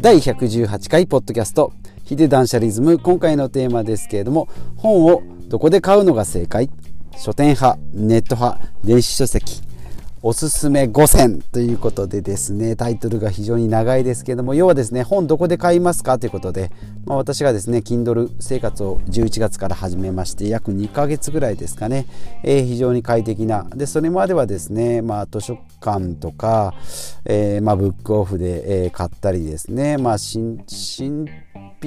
第118回ポッドキャストヒデ断捨リズム。今回のテーマですけれども本をどこで買うのが正解？書店派ネット派電子書籍。おすすめ5選ということでですね、タイトルが非常に長いですけども、要はですね、本どこで買いますかということで、まあ、私がですね、Kindle 生活を11月から始めまして、約2ヶ月ぐらいですかね、えー、非常に快適な、で、それまではですね、まあ、図書館とか、えー、まあ、ブックオフで、え、買ったりですね、まあ、新、新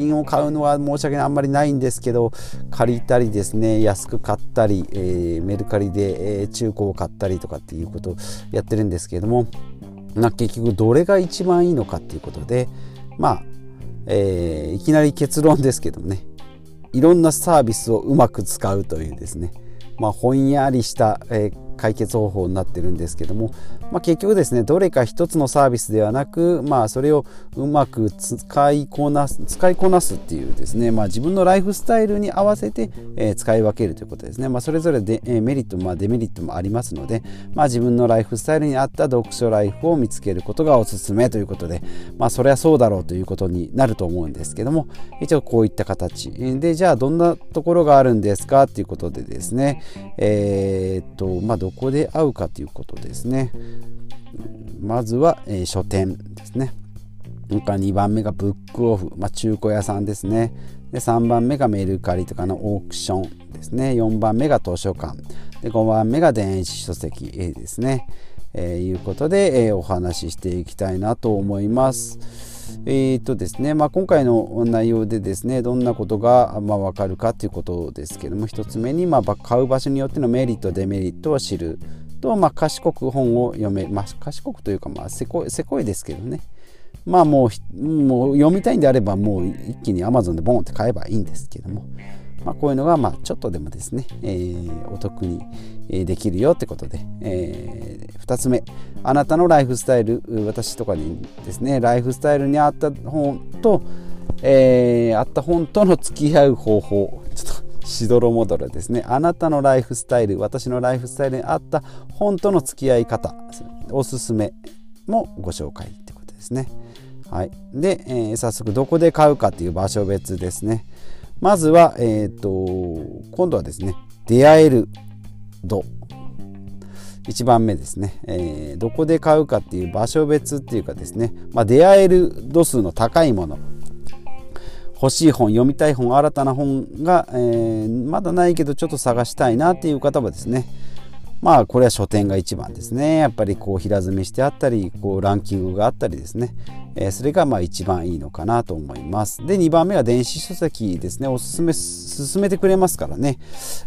品を買うのは申し訳ないあんまりないんですけど借りたりですね安く買ったり、えー、メルカリで、え、中古を買ったりとかっていうことをやってるんですけれども、まあ、結局どれが一番いいのかっていうことでまあ、えー、いきなり結論ですけどもねいろんなサービスをうまく使うというですねまあ、ほんやりした、えー、解決方法になってるんですけども、まあ、結局ですねどれか一つのサービスではなく、まあ、それをうまく使いこなす使いこなすっていうですね、まあ、自分のライフスタイルに合わせて、えー、使い分けるということですね、まあ、それぞれで、えー、メリット、まあ、デメリットもありますので、まあ、自分のライフスタイルに合った読書ライフを見つけることがおすすめということで、まあ、それはそうだろうということになると思うんですけども一応こういった形。でじゃあどんなところがあるんですかということでですねえー、っとまあどこで会うかということですね。まずは、えー、書店ですね。2番目がブックオフ、まあ、中古屋さんですね。で3番目がメルカリとかのオークションですね。4番目が図書館。で5番目が電子書籍ですね、えー、いうことで、えー、お話ししていきたいなと思います。えーとですねまあ、今回の内容でですねどんなことが、まあ、分かるかということですけども1つ目に、まあ、買う場所によってのメリットデメリットを知ると、まあ、賢く本を読め、まあ、賢くというか、まあ、せこいせこいですけどね。まあもうもう読みたいんであればもう一気に Amazon でボンって買えばいいんですけども、まあ、こういうのがまあちょっとでもですね、えー、お得にできるよってことで、えー、2つ目。あなたのライフスタイル私とかにですねライフスタイルに合った本と、えー、合った本との付き合う方法。ちょっとしどろもどろですね。あなたのライフスタイル私のライフスタイルに合った本との付き合い方おすすめもご紹介ってことですね。はい、で、えー、早速どこで買うかっていう場所別ですね。まずは、えーと、今度はですね出会える度。1番目ですね、えー、どこで買うかっていう場所別っていうかですね、まあ、出会える度数の高いもの。欲しい本読みたい本新たな本が、えー、まだないけどちょっと探したいなっていう方はですね。まあこれは書店が一番ですね。やっぱりこう平積みしてあったりこうランキングがあったりですね。えそれがまあ一番いいのかなと思います。で、2番目は電子書籍ですね。おすすめ、進めてくれますからね、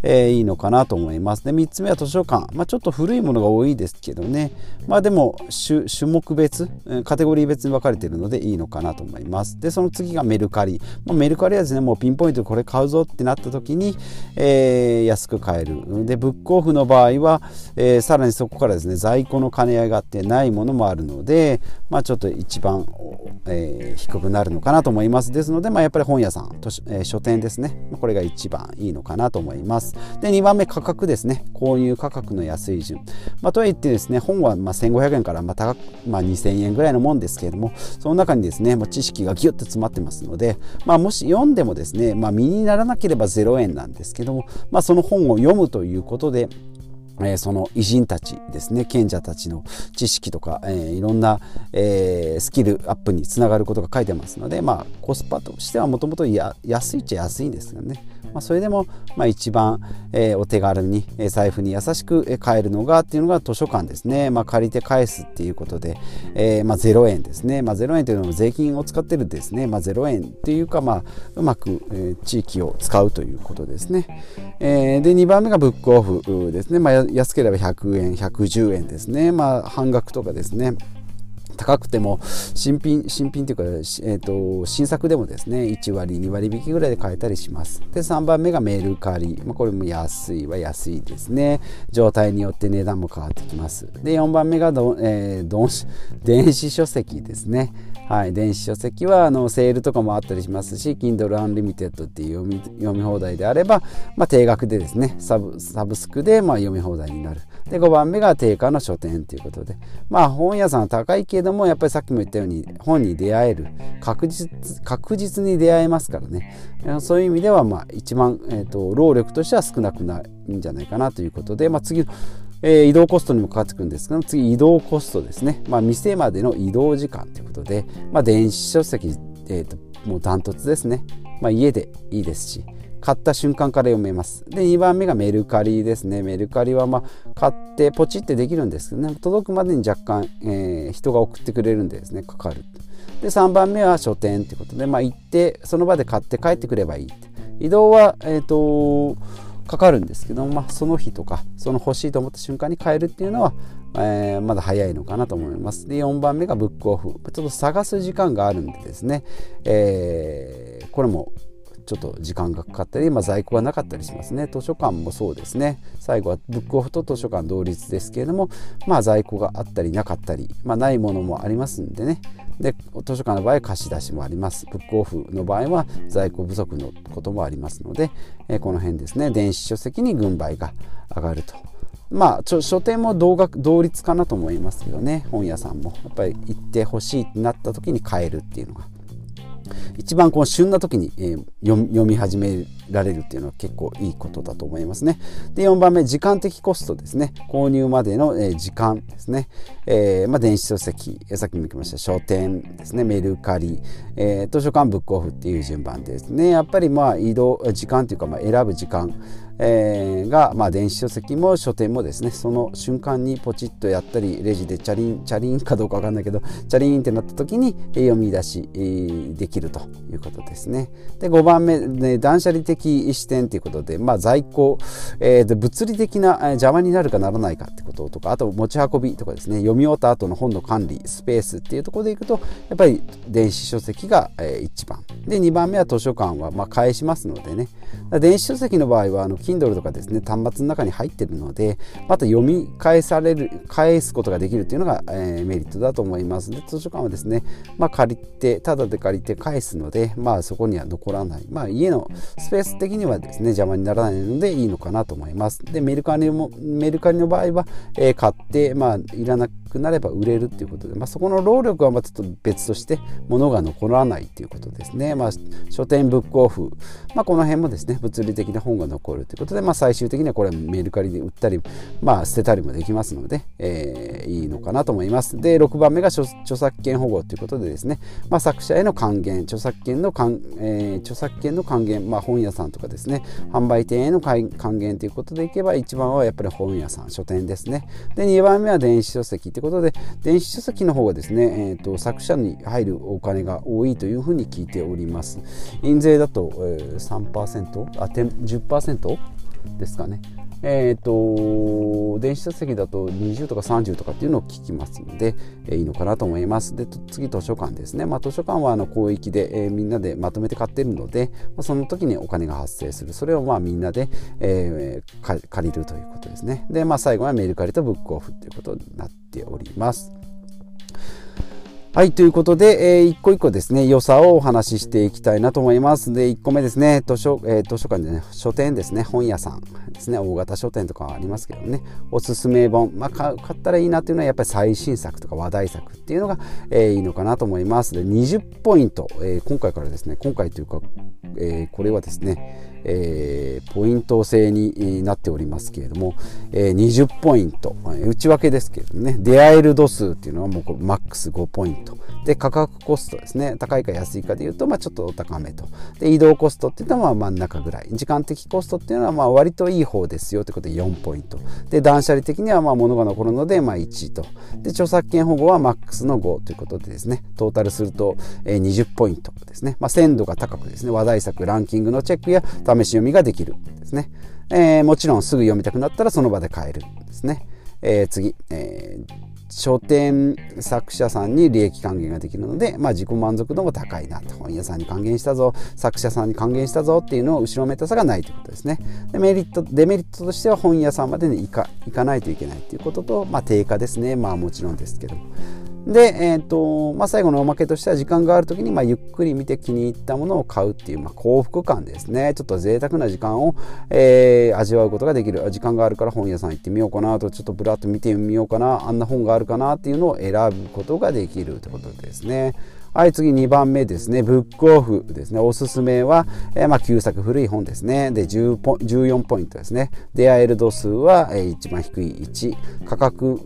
えー、いいのかなと思います。で、3つ目は図書館。まあ、ちょっと古いものが多いですけどね。まあでも種、種目別、カテゴリー別に分かれているのでいいのかなと思います。で、その次がメルカリ。まあ、メルカリはですね、もうピンポイントでこれ買うぞってなった時に、えー、安く買える。で、ブックオフの場合は、えー、さらにそこからですね、在庫の兼ね合いがあってないものもあるので、まあちょっと一番えー、低くなるのかなと思います。ですので、まあ、やっぱり本屋さん、えー、書店ですね。これが一番いいのかなと思います。で2番目価格ですね。購入価格の安い順、まあ、とはいってですね本はまあ1500円からまた、まあ、2000円ぐらいのもんですけれどもその中にですねもう知識がギュッと詰まってますので、まあ、もし読んでもですね、まあ、身にならなければ0円なんですけども、まあ、その本を読むということでえー、その偉人たちですね賢者たちの知識とか、えー、いろんな、えー、スキルアップにつながることが書いてますので、まあ、コスパとしてはもともと安いっちゃ安いんですよね。まあ、それでも、まあ、一番、えー、お手軽に、えー、財布に優しく買えるのがっていうのが図書館ですね、まあ、借りて返すっていうことで、えーまあ、0円ですね、まあ、0円というのも税金を使ってるですね、まあ、0円っていうか、まあ、うまく、えー、地域を使うということですね、えー、で2番目がブックオフですね、まあ、安ければ100円110円ですね、まあ、半額とかですね。高くても新品新品というか、えーと、新作でもですね1割2割引きぐらいで買えたりします。で3番目がメルカリ、まあ、これも安いは安いですね。状態によって値段も変わってきます。で4番目がど、えー、電子書籍ですね。はい、電子書籍はあのセールとかもあったりしますし Kindle Unlimited っていう読み読み放題であれば、まあ、定額でですねサブサブスクでまあ読み放題になる。で5番目が定価の書店ということで。まあ本屋さんは高いけどもやっぱりさっきも言ったように本に出会える。確実確実に出会えますからね。そういう意味ではまあ一番、えーと、労力としては少なくないんじゃないかなということで、まあ、次えー、移動コストにもかかってくるんですけど次移動コストですね、まあ、店までの移動時間ということで、まあ、電子書籍、えーと、もうダントツですね、まあ、家でいいですし。買った瞬間から読めます。で2番目がメルカリですね。メルカリはまあ買ってポチってできるんですけどね。届くまでに若干、えー、人が送ってくれるんでですね。かかるで3番目は書店ということで、まあ、行ってその場で買って帰ってくればいい移動はえっ、ー、とかかるんですけど、まあ、その日とかその欲しいと思った瞬間に買えるっていうのは、えー、まだ早いのかなと思います。で4番目がブックオフ。ちょっと探す時間があるんでですね、えー、これもちょっと時間がかかったり、まあ、在庫がなかったりしますね。図書館もそうですね。最後はブックオフと図書館同率ですけれども、まあ、在庫があったりなかったり、まあ、ないものもありますんでね。で図書館の場合貸し出しもあります。ブックオフの場合は在庫不足のこともありますので、えこの辺ですね。電子書籍に軍配が上がると。まあ書店も同学同率かなと思いますけどね。本屋さんもやっぱり行ってほしいってなった時に買えるっていうのが一番この旬な時に、えー、読み始められるっていうのは結構いいことだと思いますね。で4番目時間的コストですね。購入までの、えー、時間ですね、えーまあ、電子書籍さっきも言いました書店ですね。メルカリ、え、図書館ブックオフっていう順番ですね。やっぱりまあ移動時間というか、まあ、選ぶ時間。えー、が、まあ、電子書籍も書店もですねその瞬間にポチッとやったりレジでチャリンチャリンかどうかわかんないけどチャリンってなった時に読み出し、できるということですね。で5番目、ね、断捨離的視点ということで、まあ、在庫、えー、で物理的な邪魔になるかならないかってこととかあと持ち運びとかですね読み終わった後の本の管理スペースっていうところでいくとやっぱり電子書籍が、えー、1番。で2番目は図書館はまあ返しますのでね。電子書籍の場合はあの Kindle とかですね端末の中に入ってるのでまた読み返される返すことができるというのが、えー、メリットだと思います。で図書館はですね、まあ、借りてただで借りて返すので、まあ、そこには残らない、まあ、家のスペース的にはですね邪魔にならないのでいいのかなと思います。でメルカリもメルカリの場合は、えー、買って、まあ、いらなくくなれば売れるっていうことで、まあ、そこの労力はまたちょっと別として物が残らないっていうことですね、まあ、書店ブックオフ、まあ、この辺もですね物理的な本が残るということで、まあ、最終的にはこれメルカリで売ったり、まあ、捨てたりもできますので、えー、いいのかなと思います。で6番目が著作権保護ということでですね、まあ、作者への還元。著作権の還、えー、著作権の還元、まあ、本屋さんとかですね販売店への還元ということでいけば一番はやっぱり本屋さん書店ですね。で2番目は電子書籍ということで電子書籍の方がですね、えーと、作者に入るお金が多いというふうに聞いております。印税だと、えー、3%あ10%ですかね。えっ、ー、と電子書籍だと20とか30とかっていうのを聞きますので、えー、いいのかなと思います。で次図書館ですね、まあ、図書館はあの広域で、えー、みんなでまとめて買ってるので、まあ、その時にお金が発生する。それをまあみんなで、えー、借りるということですね。で、まあ、最後はメルカリとブックオフということになっております。はい、ということで、えー、一個一個ですね、良さをお話ししていきたいなと思います。で、1個目ですね、図書,、えー、図書館でね、書店ですね、本屋さん。ですね、大型書店とかありますけどね、おすすめ本、まあ、買ったらいいなというのはやっぱり最新作とか話題作っていうのが、えー、いいのかなと思います。で、20ポイント、えー、今回からですね、今回というか、えー、これはですね、えー、ポイント制になっておりますけれども、えー、20ポイント。内訳ですけれどもね。出会える度数っていうのはもうマックス5ポイント。で価格コストですね。高いか安いかでいうと、まあ、ちょっと高めと。で移動コストっていうのは真ん中ぐらい。時間的コストっていうのはまあ割といい方ですよということで4ポイント。で断捨離的にはまあ物が残るのでまあ1と。で著作権保護はマックスの5ということでですね。トータルすると20ポイントですね、まあ、鮮度が高くですね。話題作ランキングのチェックや試し読みができるですね、えー、もちろんすぐ読みたくなったらその場で買えるですね、えー、次、えー、書店作者さんに利益還元ができるので、まあ、自己満足度も高いなと。本屋さんに還元したぞ。作者さんに還元したぞっていうのを後ろめたさがないということですね。でメリットデメリットとしては本屋さんまでに行か行かないといけないということと、まあ、定価ですね。まあもちろんですけどで、えーとまあ、最後のおまけとしては時間がある時に、まあ、ゆっくり見て気に入ったものを買うっていう、まあ、幸福感ですねちょっと贅沢な時間を、えー、味わうことができる時間があるから本屋さん行ってみようかなとちょっとブラッと見てみようかなあんな本があるかなっていうのを選ぶことができるということですね。はい、次2番目ですね。ブックオフですね。おすすめは、えー、まあ、旧作古い本ですね。で、10ポ14ポイントですね。出会える度数は、えー、一番低い1。価格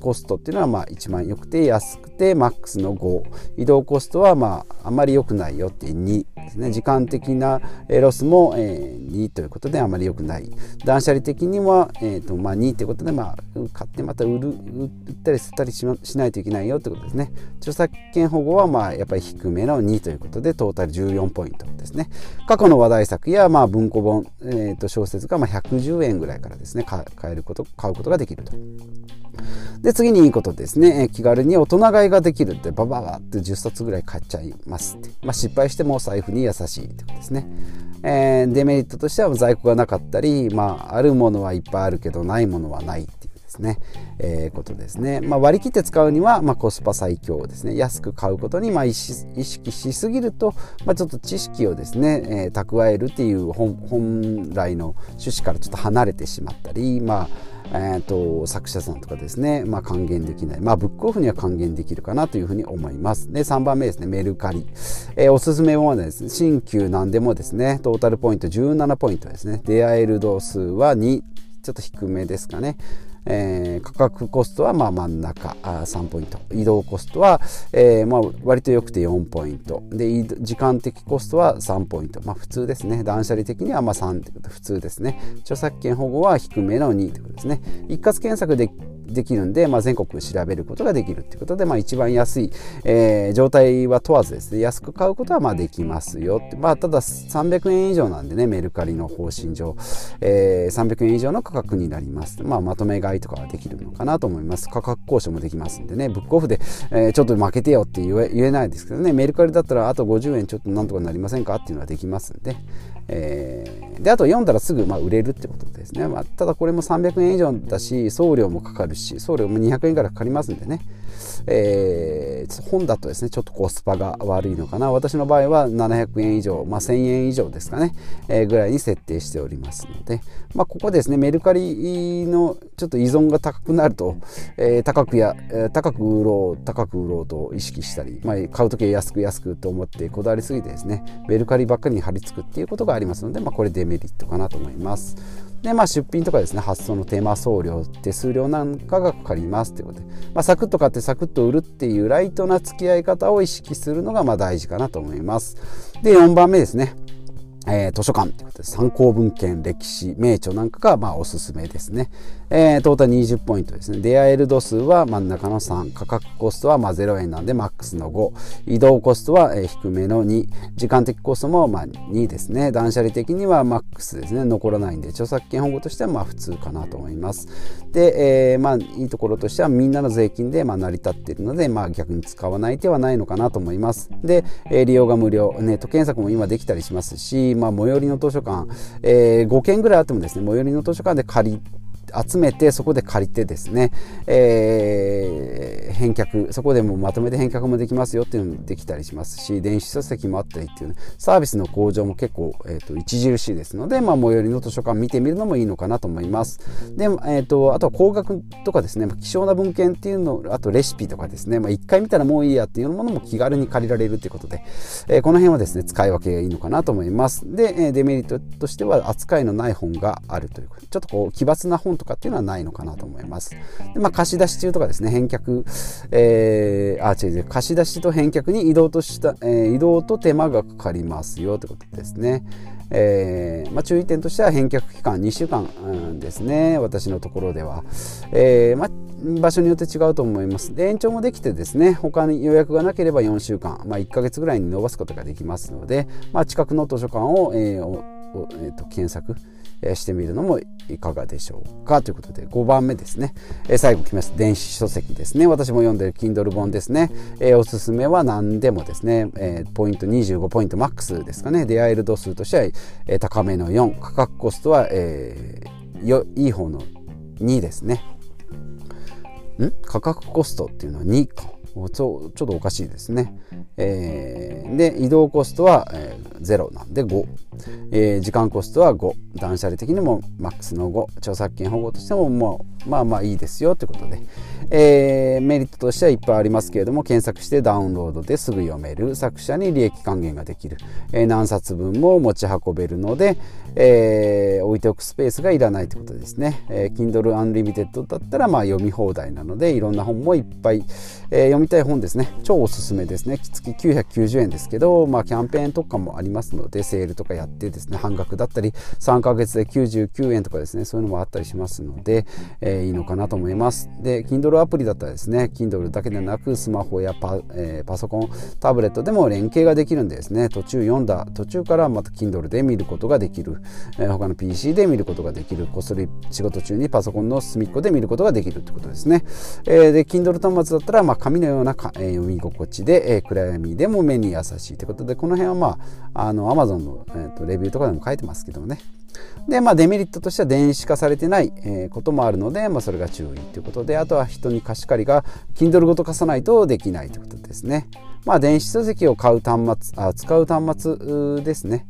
コストっていうのはまあ一番良くて安くてマックスの5移動コストはまああんまり良くないよって2ですね。時間的なロスもえ2ということであまり良くない。断捨離的には、えーとまあ、2ということでまあ買ってまた売る売ったり捨てたりしないといけないよってことですね。著作権保護はまあやっぱり低めの2ということでトータル14ポイントですね。過去の話題作やまあ文庫本、えー、と小説がまあ110円ぐらいからですね。買えること買うことができると。で、次にいいことですね。気軽に大人買いができるって、バババって10冊ぐらい買っちゃいますって。まあ、失敗しても財布に優しいってことですね。えー、デメリットとしては在庫がなかったり、まあ、あるものはいっぱいあるけど、ないものはないっていうですね、えー、ことですね。まあ、割り切って使うには、まあ、コスパ最強ですね。安く買うことに、まあ、意識しすぎると、まあ、ちょっと知識をですね、えー、蓄えるっていう本来の趣旨からちょっと離れてしまったり、まあ、えーと、作者さんとかですね、まあ、還元できない、まあ、ブックオフには還元できるかなというふうに思います。で3番目ですねメルカリ、えー、おすすめはですね新旧なんでもですねトータルポイント17ポイントですね。出会える度数は2ちょっと低めですかね。えー、価格コストはまあ真ん中あ3ポイント。移動コストは、えー、まあ割と良くて4ポイント。で時間的コストは3ポイント。まあ普通ですね。断捨離的にはまあ3ってこと普通ですね。著作権保護は低めの2ってことですね。一括検索でできるんで、まあ、全国調べることができるということで、まあ、一番安い、えー、状態は問わずですね安く買うことはまあできますよって、まあ、ただ300円以上なんでねメルカリの方針上、えー、300円以上の価格になります、まあ、まとめ買いとかはできるのかなと思います。価格交渉もできますんでねブックオフで、えー、ちょっと負けてよって言え言えないですけどねメルカリだったらあと50円ちょっとなんとかなりませんかっていうのはできますんで、えー、であと読んだらすぐまあ売れるってことですね、まあ、ただこれも300円以上だし送料もかかるし送料も200円からかかりますんでね、えー、本だとですねちょっとコスパが悪いのかな。私の場合は700円以上、まあ、1000円以上ですかね、えー、ぐらいに設定しておりますので、まあ、ここですねメルカリのちょっと依存が高くなると、えー、高くや、高く売ろう高く売ろうと意識したり、まあ、買う時は安く安くと思ってこだわりすぎてですねメルカリばっかりに貼り付くっていうことがありますので、まあ、これデメリットかなと思います。で、まあ、出品とかですね発送のテーマ送料手数料なんかがかかりますということで、まあ、サクッと買ってサクッと売るっていうライトな付き合い方を意識するのがまあ大事かなと思います。で4番目ですね。えー、図書館ということで参考文献歴史名著なんかがまあおすすめですね、えー、トータル20ポイントですね。出会える度数は真ん中の3価格コストはまあ0円なんでマックスの5移動コストは低めの2時間的コストもま2ですね。断捨離的にはマックスですね。残らないんで著作権保護としてはま普通かなと思います。で、えー、まあいいところとしてはみんなの税金でま成り立っているのでまあ逆に使わない手はないのかなと思います。で、え、利用が無料。ネット検索も今できたりしますしまあ、最寄りの図書館、えー、5軒ぐらいあってもですね最寄りの図書館で借り集めてそこで借りてですね、えー、返却そこでもまとめて返却もできますよっていうのもできたりしますし電子書籍もあったりっていう、ね、サービスの向上も結構、えーと、著しいですので、まあ、最寄りの図書館見てみるのもいいのかなと思います。で、えーと、あとは工学とかですね希少な文献っていうのあとレシピとかですね、まあ、1回見たらもういいやっていうものも気軽に借りられるということで、えー、この辺はですね使い分けがいいのかなと思います。でデメリットとしては扱いのない本があるというちょっとこう奇抜な本とかっていうのはないのかなと思います。でまあ、貸し出し中とかですね、返却、えー、あ、違う違う、貸し出しと返却に移動とした、えー、移動と手間がかかりますよということですね。えーまあ、注意点としては返却期間2週間、ですね私のところでは、えーまあ、場所によって違うと思いますで延長もできてですね他に予約がなければ4週間、まあ、1ヶ月ぐらいに延ばすことができますので、まあ、近くの図書館を、えーえー、と検索してみるのもいかがでしょうかということで5番目ですね、え最後来ました電子書籍ですね。私も読んでる Kindle 本ですね、えおすすめは何でもですね、えポイント25ポイントマックスですかね。出会える度数としては、え高めの4価格コストは、えー、よいい方の2ですね。ん？価格コストっていうのは2か。ちょちょっとおかしいですね。えー、で移動コストは、えー、0なんで5、えー、時間コストは5断捨離的にもマックスの5著作権保護としてももうまあまあいいですよということで、えー、メリットとしてはいっぱいありますけれども検索してダウンロードですぐ読める作者に利益還元ができる、えー、何冊分も持ち運べるので、えー、置いておくスペースがいらないということですね、えー、Kindle Unlimited だったらまあ読み放題なのでいろんな本もいっぱい、えー、読みたい本ですね。超おすすめですね。月990円ですけど、まあ、キャンペーンとかもありますのでセールとかやってですね半額だったり3ヶ月で99円とかですねそういうのもあったりしますので、えー、いいのかなと思います。で Kindle アプリだったらですね Kindle だけでなくスマホやパ,、えー、パソコンタブレットでも連携ができるんでですね。途中読んだ途中からまた Kindle で見ることができる、えー、他の PC で見ることができるこっそり仕事中にパソコンの隅っこで見ることができるってことですね、えー、で Kindle 端末だったら、まあ、紙のようなか、えー、読み心地で、えー、暗闇でも目に優しいということでこの辺はまああの Amazon の、えーと、レビューとかでも書いてますけどもねで、まあ、デメリットとしては電子化されてない、えー、こともあるので、まあ、それが注意ということであとは人に貸し借りが Kindle ごと貸さないとできないということですね。まあ、電子書籍を買う端末あ使う端末ですね。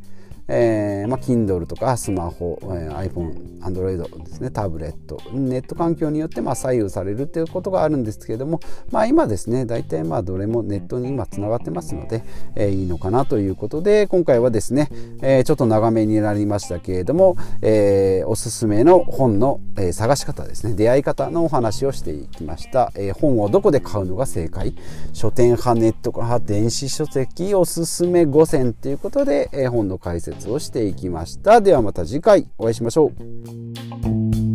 えーまあ、Kindle とかスマホ、えー、iPhone、Android ですね、タブレット、ネット環境によってまあ左右されるということがあるんですけれども、まあ、今ですね、大体まあどれもネットに今つながってますので、えー、いいのかなということで、今回はですね、えー、ちょっと長めになりましたけれども、えー、おすすめの本の、えー、探し方ですね、出会い方のお話をしていきました。えー、本をどこで買うのが正解書店派、ネット派、電子書籍おすすめ5選ということで、えー、本の解説をしていきました。ではまた次回お会いしましょう。